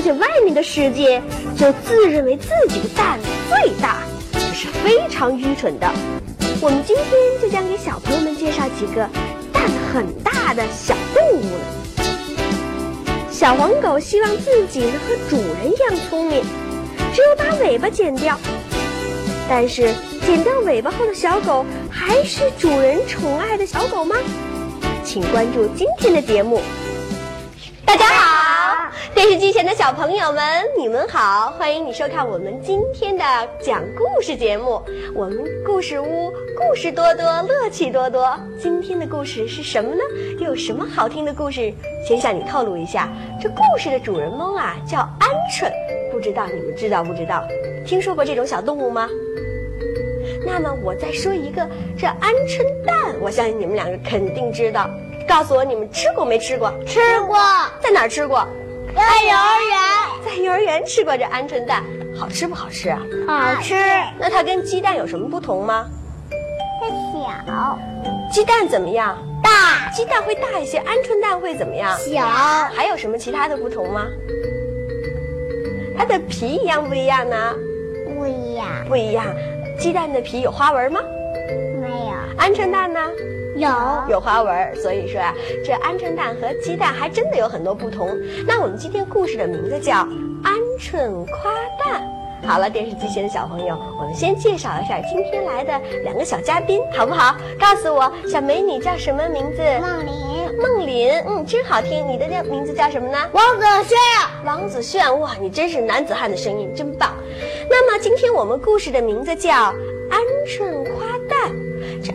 鹌不去了解外面的世界，就自认为自己的蛋最大，这是非常愚蠢的。我们今天就将给小朋友们介绍几个蛋很大的小动物。小黄狗希望自己能和主人一样聪明，只有把尾巴剪掉。但是剪掉尾巴后的小狗还是主人宠爱的小狗吗？请关注今天的节目。大家好，电视机前的小朋友们，你们好，欢迎你收看我们今天的讲故事节目。我们故事屋故事多多，乐趣多多。今天的故事是什么呢？又有什么好听的故事？先向你透露一下，这故事的主人翁啊叫鹌鹑，不知道你们知道不知道？听说过这种小动物吗？那么我再说一个，这鹌鹑蛋，我相信你们两个肯定知道。告诉我你们吃过没吃过？吃过，在哪儿吃过？在幼儿园。在幼儿园吃过这鹌鹑蛋，好吃不好吃啊？好吃。那它跟鸡蛋有什么不同吗？它小。鸡蛋怎么样？大。鸡蛋会大一些，鹌鹑蛋会怎么样？小。还有什么其他的不同吗？它的皮一样不一样呢？不一样。不一样。鸡蛋的皮有花纹吗？没有。鹌鹑蛋呢？有有花纹，所以说啊，这鹌鹑蛋和鸡蛋还真的有很多不同。那我们今天故事的名字叫《鹌鹑夸蛋》。好了，电视机前的小朋友，我们先介绍一下今天来的两个小嘉宾，好不好？告诉我，小美女叫什么名字？梦林。梦林，嗯，真好听。你的叫名字叫什么呢？王子炫。王子炫，哇，你真是男子汉的声音，真棒。那么今天我们故事的名字叫《鹌鹑夸蛋》。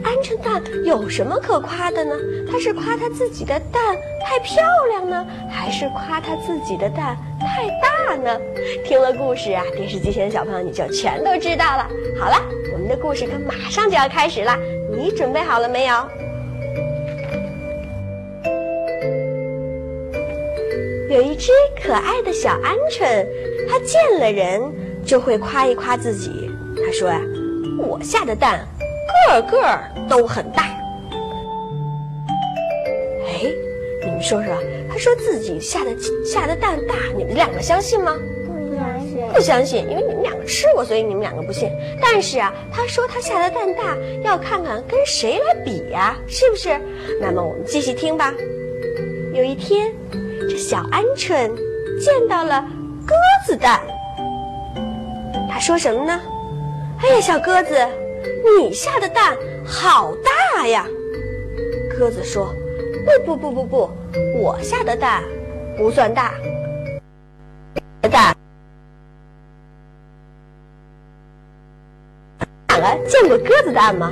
鹌鹑蛋有什么可夸的呢？它是夸它自己的蛋太漂亮呢，还是夸它自己的蛋太大呢？听了故事啊，电视机前的小朋友你就全都知道了。好了，我们的故事可马上就要开始了，你准备好了没有？有一只可爱的小鹌鹑，它见了人就会夸一夸自己。它说呀：“我下的蛋。”个个都很大，哎，你们说说，他说自己下的下的蛋大，你们两个相信吗？不相信，不相信，因为你们两个吃过，所以你们两个不信。但是啊，他说他下的蛋大，要看看跟谁来比呀，是不是？那么我们继续听吧。有一天，这小鹌鹑见到了鸽子蛋，他说什么呢？哎呀，小鸽子。你下的蛋好大呀！鸽子说：“不不不不不，我下的蛋不算大。蛋，两个见过鸽子蛋吗？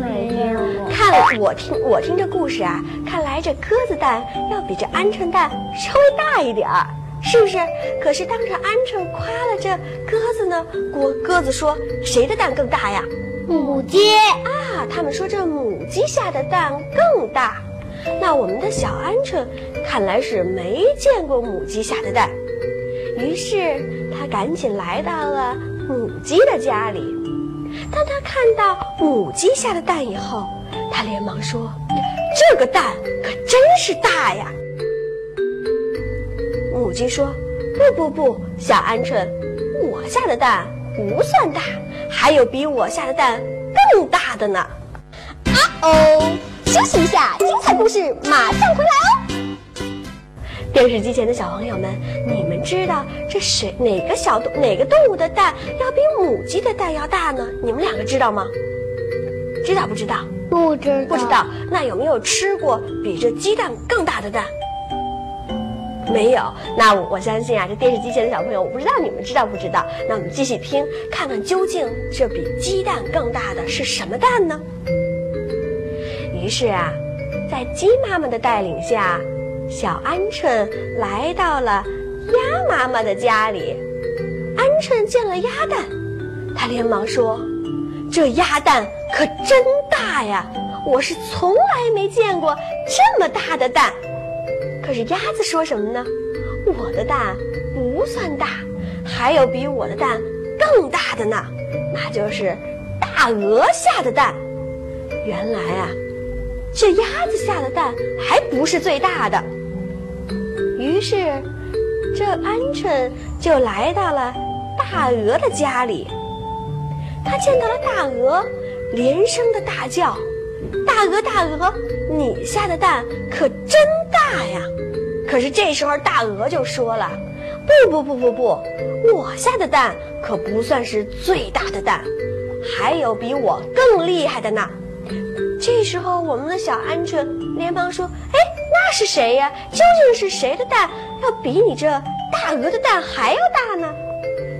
没见过。看我听我听这故事啊，看来这鸽子蛋要比这鹌鹑蛋稍微大一点儿，是不是？可是当这鹌鹑夸了这鸽子呢，鸽鸽子说：谁的蛋更大呀？”母鸡啊，他们说这母鸡下的蛋更大。那我们的小鹌鹑看来是没见过母鸡下的蛋，于是他赶紧来到了母鸡的家里。当他看到母鸡下的蛋以后，他连忙说：“这个蛋可真是大呀！”母鸡说：“不不不，小鹌鹑，我下的蛋不算大。”还有比我下的蛋更大的呢！啊哦，休息一下，精彩故事马上回来哦。电视机前的小朋友们，你们知道这谁哪个小动哪个动物的蛋要比母鸡的蛋要大呢？你们两个知道吗？知道不知道？不知道。不知道。那有没有吃过比这鸡蛋更大的蛋？没有，那我相信啊，这电视机前的小朋友，我不知道你们知道不知道。那我们继续听，看看究竟这比鸡蛋更大的是什么蛋呢？于是啊，在鸡妈妈的带领下，小鹌鹑来到了鸭妈妈的家里。鹌鹑见了鸭蛋，它连忙说：“这鸭蛋可真大呀！我是从来没见过这么大的蛋。”可是鸭子说什么呢？我的蛋不算大，还有比我的蛋更大的呢，那就是大鹅下的蛋。原来啊，这鸭子下的蛋还不是最大的。于是，这鹌鹑就来到了大鹅的家里。他见到了大鹅，连声的大叫：“大鹅，大鹅，你下的蛋可真大呀！”可是这时候大鹅就说了：“不不不不不，我下的蛋可不算是最大的蛋，还有比我更厉害的呢。”这时候我们的小鹌鹑连忙说：“哎，那是谁呀？究竟是谁的蛋要比你这大鹅的蛋还要大呢？”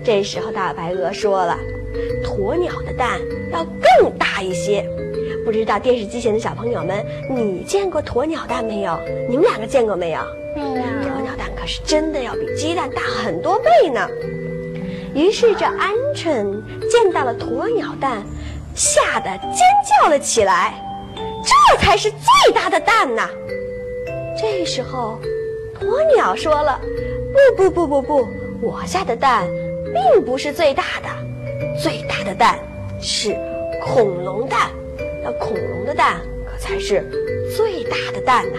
这时候大白鹅说了。鸵鸟的蛋要更大一些，不知道电视机前的小朋友们，你见过鸵鸟蛋没有？你们两个见过没有？没有。鸵鸟蛋可是真的要比鸡蛋大很多倍呢。于是这鹌鹑见到了鸵鸟蛋，吓得尖叫了起来。这才是最大的蛋呐！这时候，鸵鸟说了：“不不不不不，我下的蛋并不是最大的。”最大的蛋是恐龙蛋，那恐龙的蛋可才是最大的蛋呢。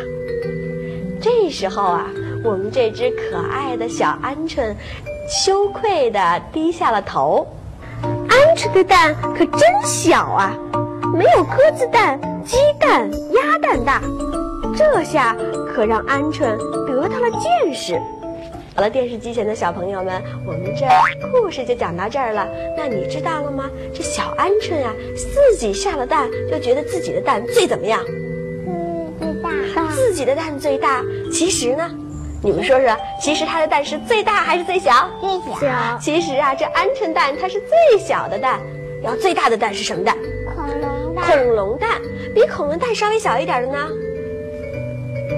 这时候啊，我们这只可爱的小鹌鹑羞愧地低下了头。鹌鹑的蛋可真小啊，没有鸽子蛋、鸡蛋、鸭蛋大。这下可让鹌鹑得到了见识。好了，电视机前的小朋友们，我们这故事就讲到这儿了。那你知道了吗？这小鹌鹑啊，自己下了蛋，就觉得自己的蛋最怎么样？嗯，最大。自己的蛋最大。其实呢，你们说说，其实它的蛋是最大还是最小？最小。其实啊，这鹌鹑蛋它是最小的蛋，然后最大的蛋是什么蛋？恐龙蛋。恐龙蛋比恐龙蛋稍微小一点的呢？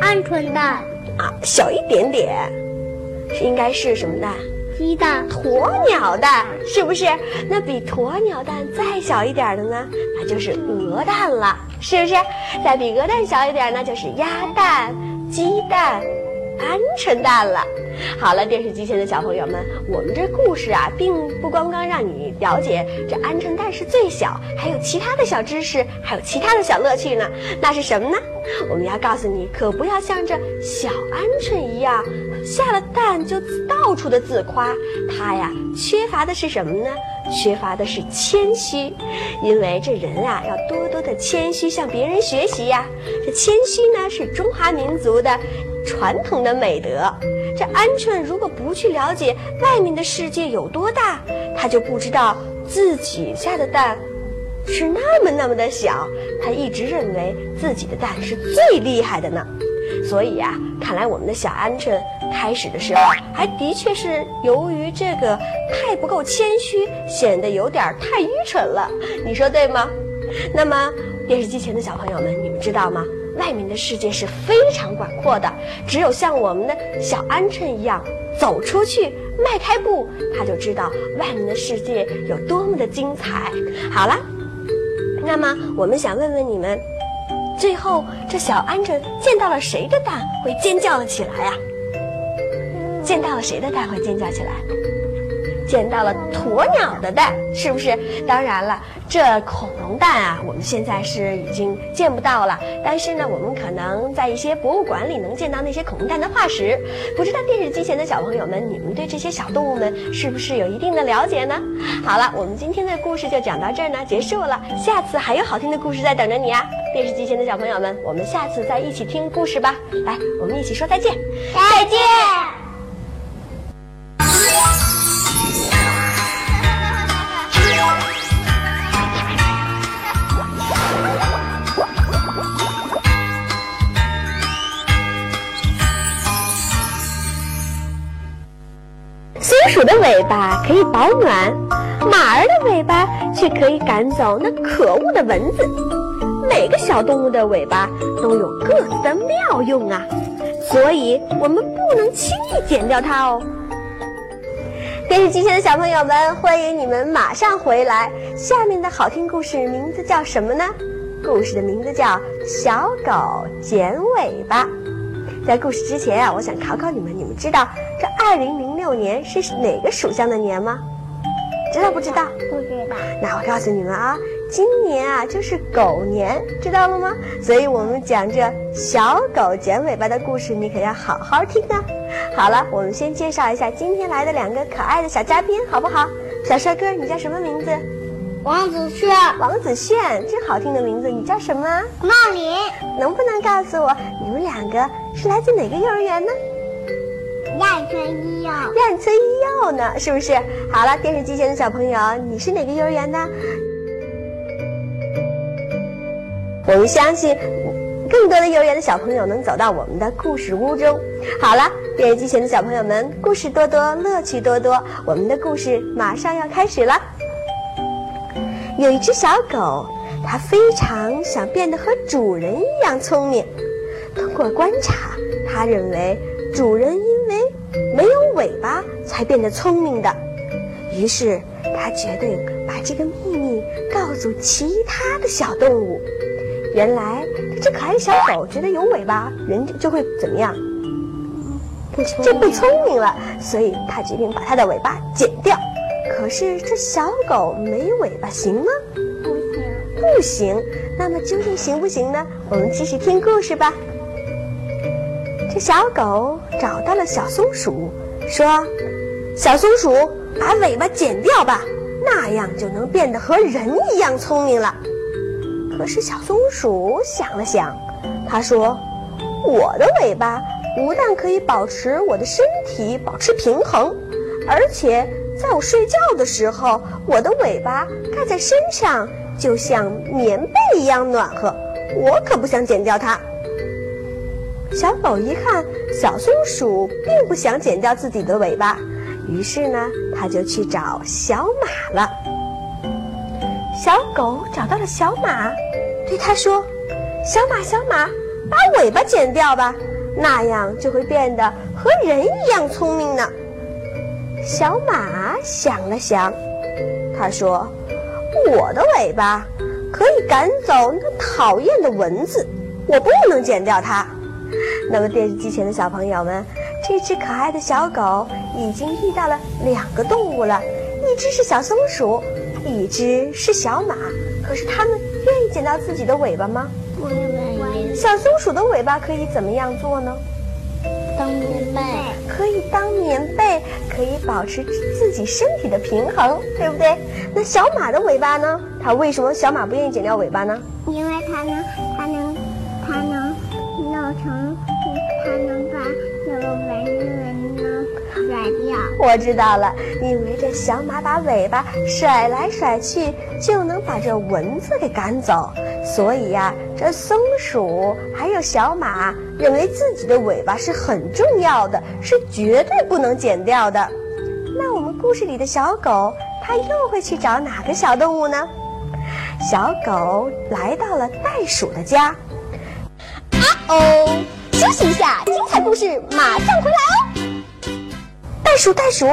鹌鹑蛋。啊，小一点点。是应该是什么蛋？鸡蛋。鸵鸟蛋是不是？那比鸵鸟蛋再小一点的呢？那就是鹅蛋了，是不是？再比鹅蛋小一点呢，就是鸭蛋、鸡蛋、鹌鹑蛋了。好了，电视机前的小朋友们，我们这故事啊，并不光光让你了解这鹌鹑蛋是最小，还有其他的小知识，还有其他的小乐趣呢。那是什么呢？我们要告诉你，可不要像这小鹌鹑一样，下了蛋就到处的自夸。他呀，缺乏的是什么呢？缺乏的是谦虚。因为这人啊，要多多的谦虚，向别人学习呀。这谦虚呢，是中华民族的传统的美德。这鹌鹑如果不去了解外面的世界有多大，它就不知道自己下的蛋是那么那么的小。它一直认为自己的蛋是最厉害的呢。所以呀，看来我们的小鹌鹑开始的时候还的确是由于这个太不够谦虚，显得有点太愚蠢了。你说对吗？那么电视机前的小朋友们，你们知道吗？外面的世界是非常广阔的，只有像我们的小鹌鹑一样走出去，迈开步，他就知道外面的世界有多么的精彩。好了，那么我们想问问你们，最后这小鹌鹑见到了谁的蛋会尖叫了起来呀？见到了谁的蛋会尖叫起来？见到了鸵鸟的蛋，是不是？当然了，这恐龙蛋啊，我们现在是已经见不到了。但是呢，我们可能在一些博物馆里能见到那些恐龙蛋的化石。不知道电视机前的小朋友们，你们对这些小动物们是不是有一定的了解呢？好了，我们今天的故事就讲到这儿呢，结束了。下次还有好听的故事在等着你啊！电视机前的小朋友们，我们下次再一起听故事吧。来，我们一起说再见，再见。松鼠的尾巴可以保暖，马儿的尾巴却可以赶走那可恶的蚊子。每个小动物的尾巴都有各自的妙用啊，所以我们不能轻易剪掉它哦。电视机前的小朋友们，欢迎你们马上回来。下面的好听故事名字叫什么呢？故事的名字叫《小狗剪尾巴》。在故事之前啊，我想考考你们，你们知道这二零零六年是哪个属相的年吗？知道不知道？不知道。那我告诉你们啊，今年啊就是狗年，知道了吗？所以我们讲这小狗剪尾巴的故事，你可要好好听啊。好了，我们先介绍一下今天来的两个可爱的小嘉宾，好不好？小帅哥，你叫什么名字？王子炫、王子炫，真好听的名字。你叫什么？茂林。能不能告诉我，你们两个是来自哪个幼儿园呢？燕村医幼。燕村医幼呢？是不是？好了，电视机前的小朋友，你是哪个幼儿园的？我们相信，更多的幼儿园的小朋友能走到我们的故事屋中。好了，电视机前的小朋友们，故事多多，乐趣多多，我们的故事马上要开始了。有一只小狗，它非常想变得和主人一样聪明。通过观察，它认为主人因为没有尾巴才变得聪明的。于是，它决定把这个秘密告诉其他的小动物。原来，这可爱的小狗觉得有尾巴，人就会怎么样？就不聪明了。所以，它决定把它的尾巴剪掉。可是，这小狗没尾巴行吗？不行，不行。那么，究竟行不行呢？我们继续听故事吧。这小狗找到了小松鼠，说：“小松鼠，把尾巴剪掉吧，那样就能变得和人一样聪明了。”可是小松鼠想了想，他说：“我的尾巴不但可以保持我的身体保持平衡，而且在我睡觉的时候，我的尾巴盖在身上就像棉被一样暖和。我可不想剪掉它。”小狗一看小松鼠并不想剪掉自己的尾巴，于是呢，它就去找小马了。小狗找到了小马，对它说：“小马，小马，把尾巴剪掉吧，那样就会变得和人一样聪明呢。”小马想了想，他说：“我的尾巴可以赶走那讨厌的蚊子，我不能剪掉它。”那么电视机前的小朋友们，这只可爱的小狗已经遇到了两个动物了，一只是小松鼠。一只是小马，可是它们愿意剪掉自己的尾巴吗？不愿意。小松鼠的尾巴可以怎么样做呢？当棉被。可以当棉被，可以保持自己身体的平衡，对不对？那小马的尾巴呢？它为什么小马不愿意剪掉尾巴呢？因为它能，它能，它能弄成，它能把那个蚊子呢甩掉。我知道了，因为这小马把尾巴甩来甩去，就能把这蚊子给赶走。所以呀，这松鼠还有小马认为自己的尾巴是很重要的，是绝对不能剪掉的。那我们故事里的小狗，它又会去找哪个小动物呢？小狗来到了袋鼠的家。啊哦，休息一下，精彩故事马上回来哦。袋鼠，袋鼠，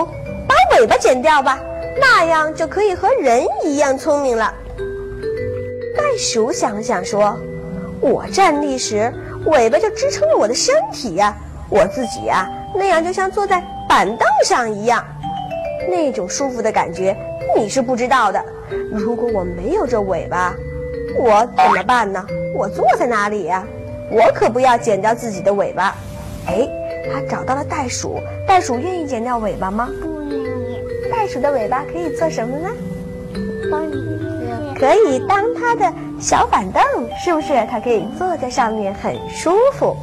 把尾巴剪掉吧，那样就可以和人一样聪明了。袋鼠想了想说：“我站立时，尾巴就支撑着我的身体呀，我自己呀，那样就像坐在板凳上一样，那种舒服的感觉你是不知道的。如果我没有这尾巴，我怎么办呢？我坐在哪里呀？我可不要剪掉自己的尾巴。”哎，他找到了袋鼠，袋鼠愿意剪掉尾巴吗？不愿意。袋鼠的尾巴可以做什么呢？帮你可以当它的小板凳，是不是？它可以坐在上面，很舒服。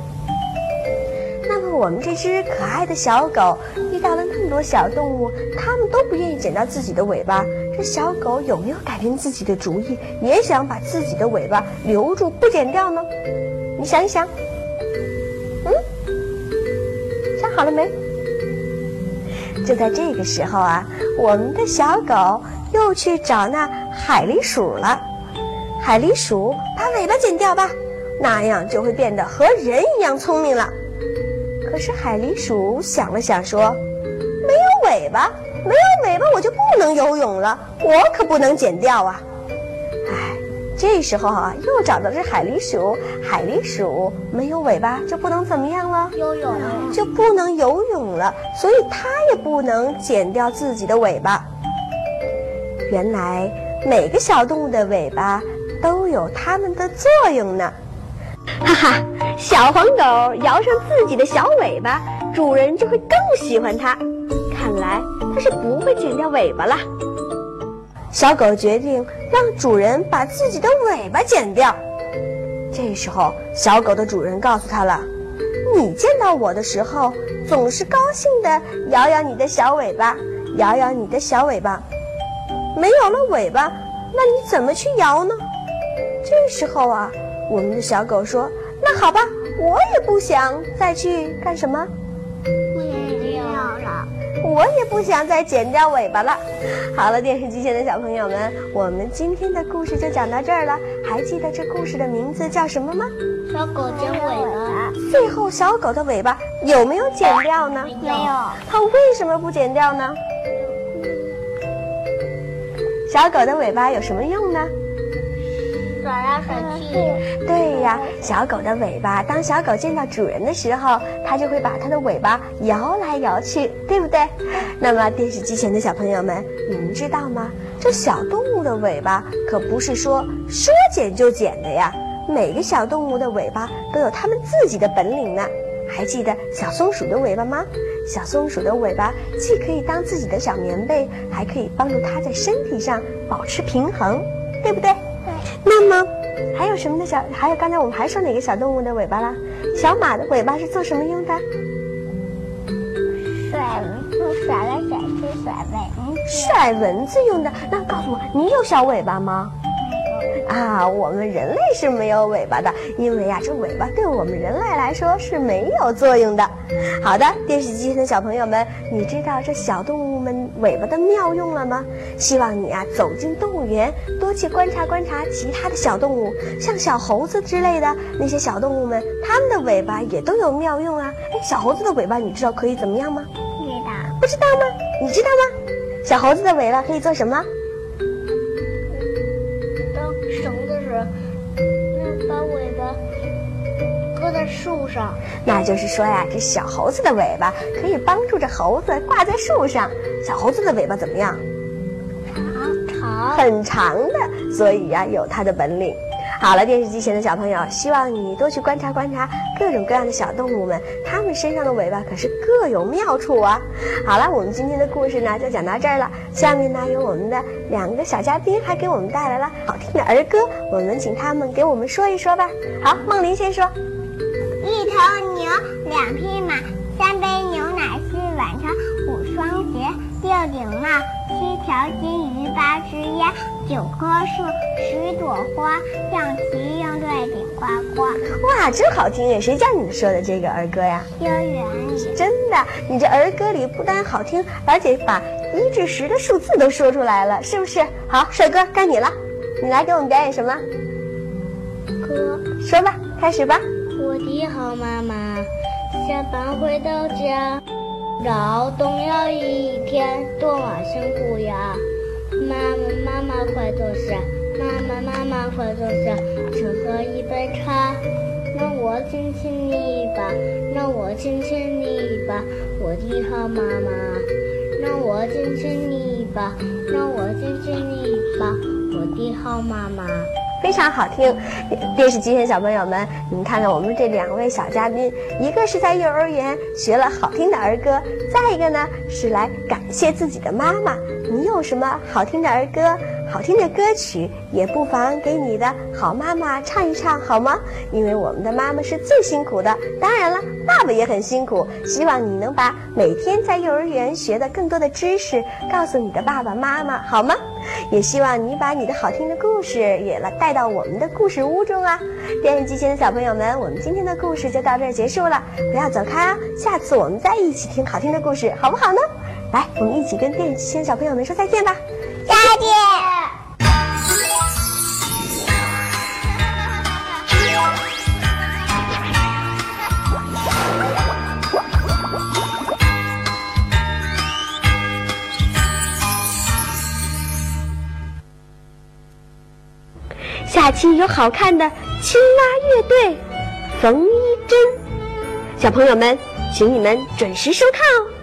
那么我们这只可爱的小狗遇到了那么多小动物，它们都不愿意剪掉自己的尾巴。这小狗有没有改变自己的主意，也想把自己的尾巴留住，不剪掉呢？你想一想，好了没？就在这个时候啊，我们的小狗又去找那海狸鼠了。海狸鼠，把尾巴剪掉吧，那样就会变得和人一样聪明了。可是海狸鼠想了想说：“没有尾巴，没有尾巴，我就不能游泳了，我可不能剪掉啊！”哎，这时候啊，又找到只海狸鼠。海狸鼠没有尾巴就不能怎么样了？游泳。就不能游泳了，所以它也不能剪掉自己的尾巴。原来每个小动物的尾巴都有它们的作用呢。哈哈，小黄狗摇上自己的小尾巴，主人就会更喜欢它。看来它是不会剪掉尾巴了。小狗决定让主人把自己的尾巴剪掉。这时候，小狗的主人告诉他了：“你见到我的时候，总是高兴地摇摇你的小尾巴，摇摇你的小尾巴。没有了尾巴，那你怎么去摇呢？”这时候啊，我们的小狗说：“那好吧，我也不想再去干什么。”我也不想再剪掉尾巴了。好了，电视机前的小朋友们，我们今天的故事就讲到这儿了。还记得这故事的名字叫什么吗？小狗剪尾巴。最后，小狗的尾巴有没有剪掉呢？没有。它为什么不剪掉呢？小狗的尾巴有什么用呢？甩来甩去。对呀，小狗的尾巴，当小狗见到主人的时候，它就会把它的尾巴摇来摇去，对不对？那么电视机前的小朋友们，你们知道吗？这小动物的尾巴可不是说说剪就剪的呀，每个小动物的尾巴都有它们自己的本领呢。还记得小松鼠的尾巴吗？小松鼠的尾巴既可以当自己的小棉被，还可以帮助它在身体上保持平衡，对不对？那么，还有什么的小？还有刚才我们还说哪个小动物的尾巴啦？小马的尾巴是做什么用的？甩，甩来甩去甩蚊子。甩蚊子用的。那告诉我，你有小尾巴吗？啊，我们人类是没有尾巴的，因为呀，这尾巴对我们人类来说是没有作用的。好的，电视机前的小朋友们，你知道这小动物们尾巴的妙用了吗？希望你啊走进动物园，多去观察观察其他的小动物，像小猴子之类的那些小动物们，它们的尾巴也都有妙用啊。哎，小猴子的尾巴你知道可以怎么样吗？不知道。不知道吗？你知道吗？小猴子的尾巴可以做什么？在树上，那就是说呀，这小猴子的尾巴可以帮助这猴子挂在树上。小猴子的尾巴怎么样？长长，很长的，所以呀，有它的本领。好了，电视机前的小朋友，希望你多去观察观察各种各样的小动物们，它们身上的尾巴可是各有妙处啊。好了，我们今天的故事呢就讲到这儿了。下面呢有我们的两个小嘉宾还给我们带来了好听的儿歌，我们请他们给我们说一说吧。好，梦林先说。两匹马，三杯牛奶，四碗茶，五双鞋，六顶帽，七条金鱼，八只鸭，九棵树，十朵花，象棋应对顶呱呱。哇，真好听耶！谁叫你说的这个儿歌呀？幼儿园里。真的，你这儿歌里不但好听，而且把一至十的数字都说出来了，是不是？好，帅哥该你了，你来给我们表演什么？歌。说吧，开始吧。我的好妈妈，下班回到家，劳动要一天，多么辛苦呀！妈妈妈妈快坐下，妈妈妈妈快坐下，请喝一杯茶。让我亲亲你吧，让我亲亲你吧，我的好妈妈。让我亲亲你吧，让我亲亲你吧，我的好妈妈。非常好听，电视机前小朋友们，你们看看我们这两位小嘉宾，一个是在幼儿园学了好听的儿歌，再一个呢是来感谢自己的妈妈。你有什么好听的儿歌、好听的歌曲，也不妨给你的好妈妈唱一唱，好吗？因为我们的妈妈是最辛苦的，当然了，爸爸也很辛苦。希望你能把每天在幼儿园学的更多的知识告诉你的爸爸妈妈，好吗？也希望你把你的好听的故事也来带到我们的故事屋中啊！电视机前的小朋友们，我们今天的故事就到这儿结束了，不要走开啊！下次我们再一起听好听的故事，好不好呢？来，我们一起跟电视机前的小朋友们说再见吧！再见。有好看的青蛙乐队，冯一真，小朋友们，请你们准时收看哦。